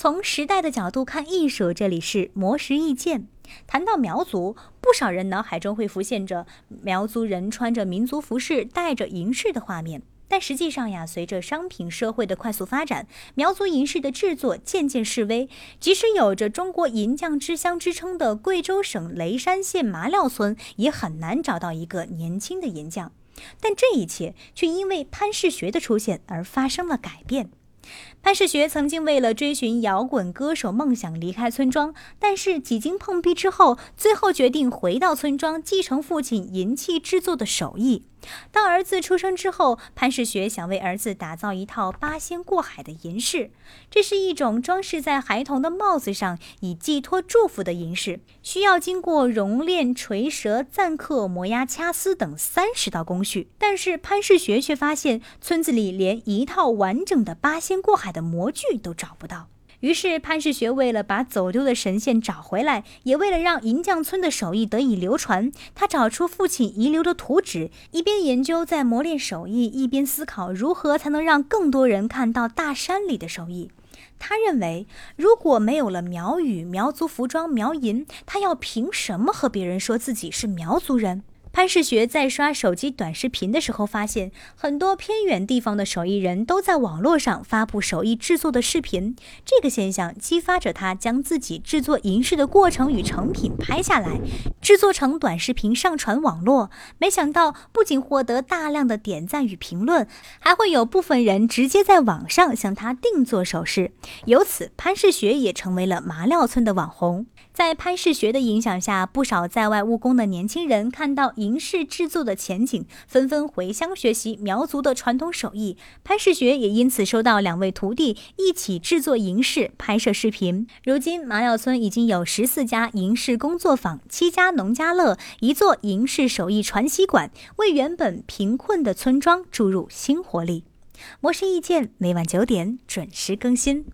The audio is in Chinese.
从时代的角度看艺术，这里是魔石意见。谈到苗族，不少人脑海中会浮现着苗族人穿着民族服饰、戴着银饰的画面。但实际上呀，随着商品社会的快速发展，苗族银饰的制作渐渐式微。即使有着“中国银匠之乡”之称的贵州省雷山县麻料村，也很难找到一个年轻的银匠。但这一切却因为潘世学的出现而发生了改变。潘世学曾经为了追寻摇滚歌手梦想离开村庄，但是几经碰壁之后，最后决定回到村庄继承父亲银器制作的手艺。当儿子出生之后，潘世学想为儿子打造一套八仙过海的银饰。这是一种装饰在孩童的帽子上，以寄托祝福的银饰，需要经过熔炼、锤折、錾刻、磨压、掐丝等三十道工序。但是潘世学却发现，村子里连一套完整的八仙过海的模具都找不到。于是潘世学为了把走丢的神仙找回来，也为了让银匠村的手艺得以流传，他找出父亲遗留的图纸，一边研究在磨练手艺，一边思考如何才能让更多人看到大山里的手艺。他认为，如果没有了苗语、苗族服装、苗银，他要凭什么和别人说自己是苗族人？潘世学在刷手机短视频的时候，发现很多偏远地方的手艺人都在网络上发布手艺制作的视频。这个现象激发着他将自己制作银饰的过程与成品拍下来，制作成短视频上传网络。没想到，不仅获得大量的点赞与评论，还会有部分人直接在网上向他定做首饰。由此，潘世学也成为了麻料村的网红。在潘世学的影响下，不少在外务工的年轻人看到银饰制作的前景，纷纷回乡学习苗族的传统手艺。潘世学也因此收到两位徒弟一起制作银饰，拍摄视频。如今，麻料村已经有十四家银饰工作坊，七家农家乐，一座银饰手艺传习馆，为原本贫困的村庄注入新活力。模式意见每晚九点准时更新。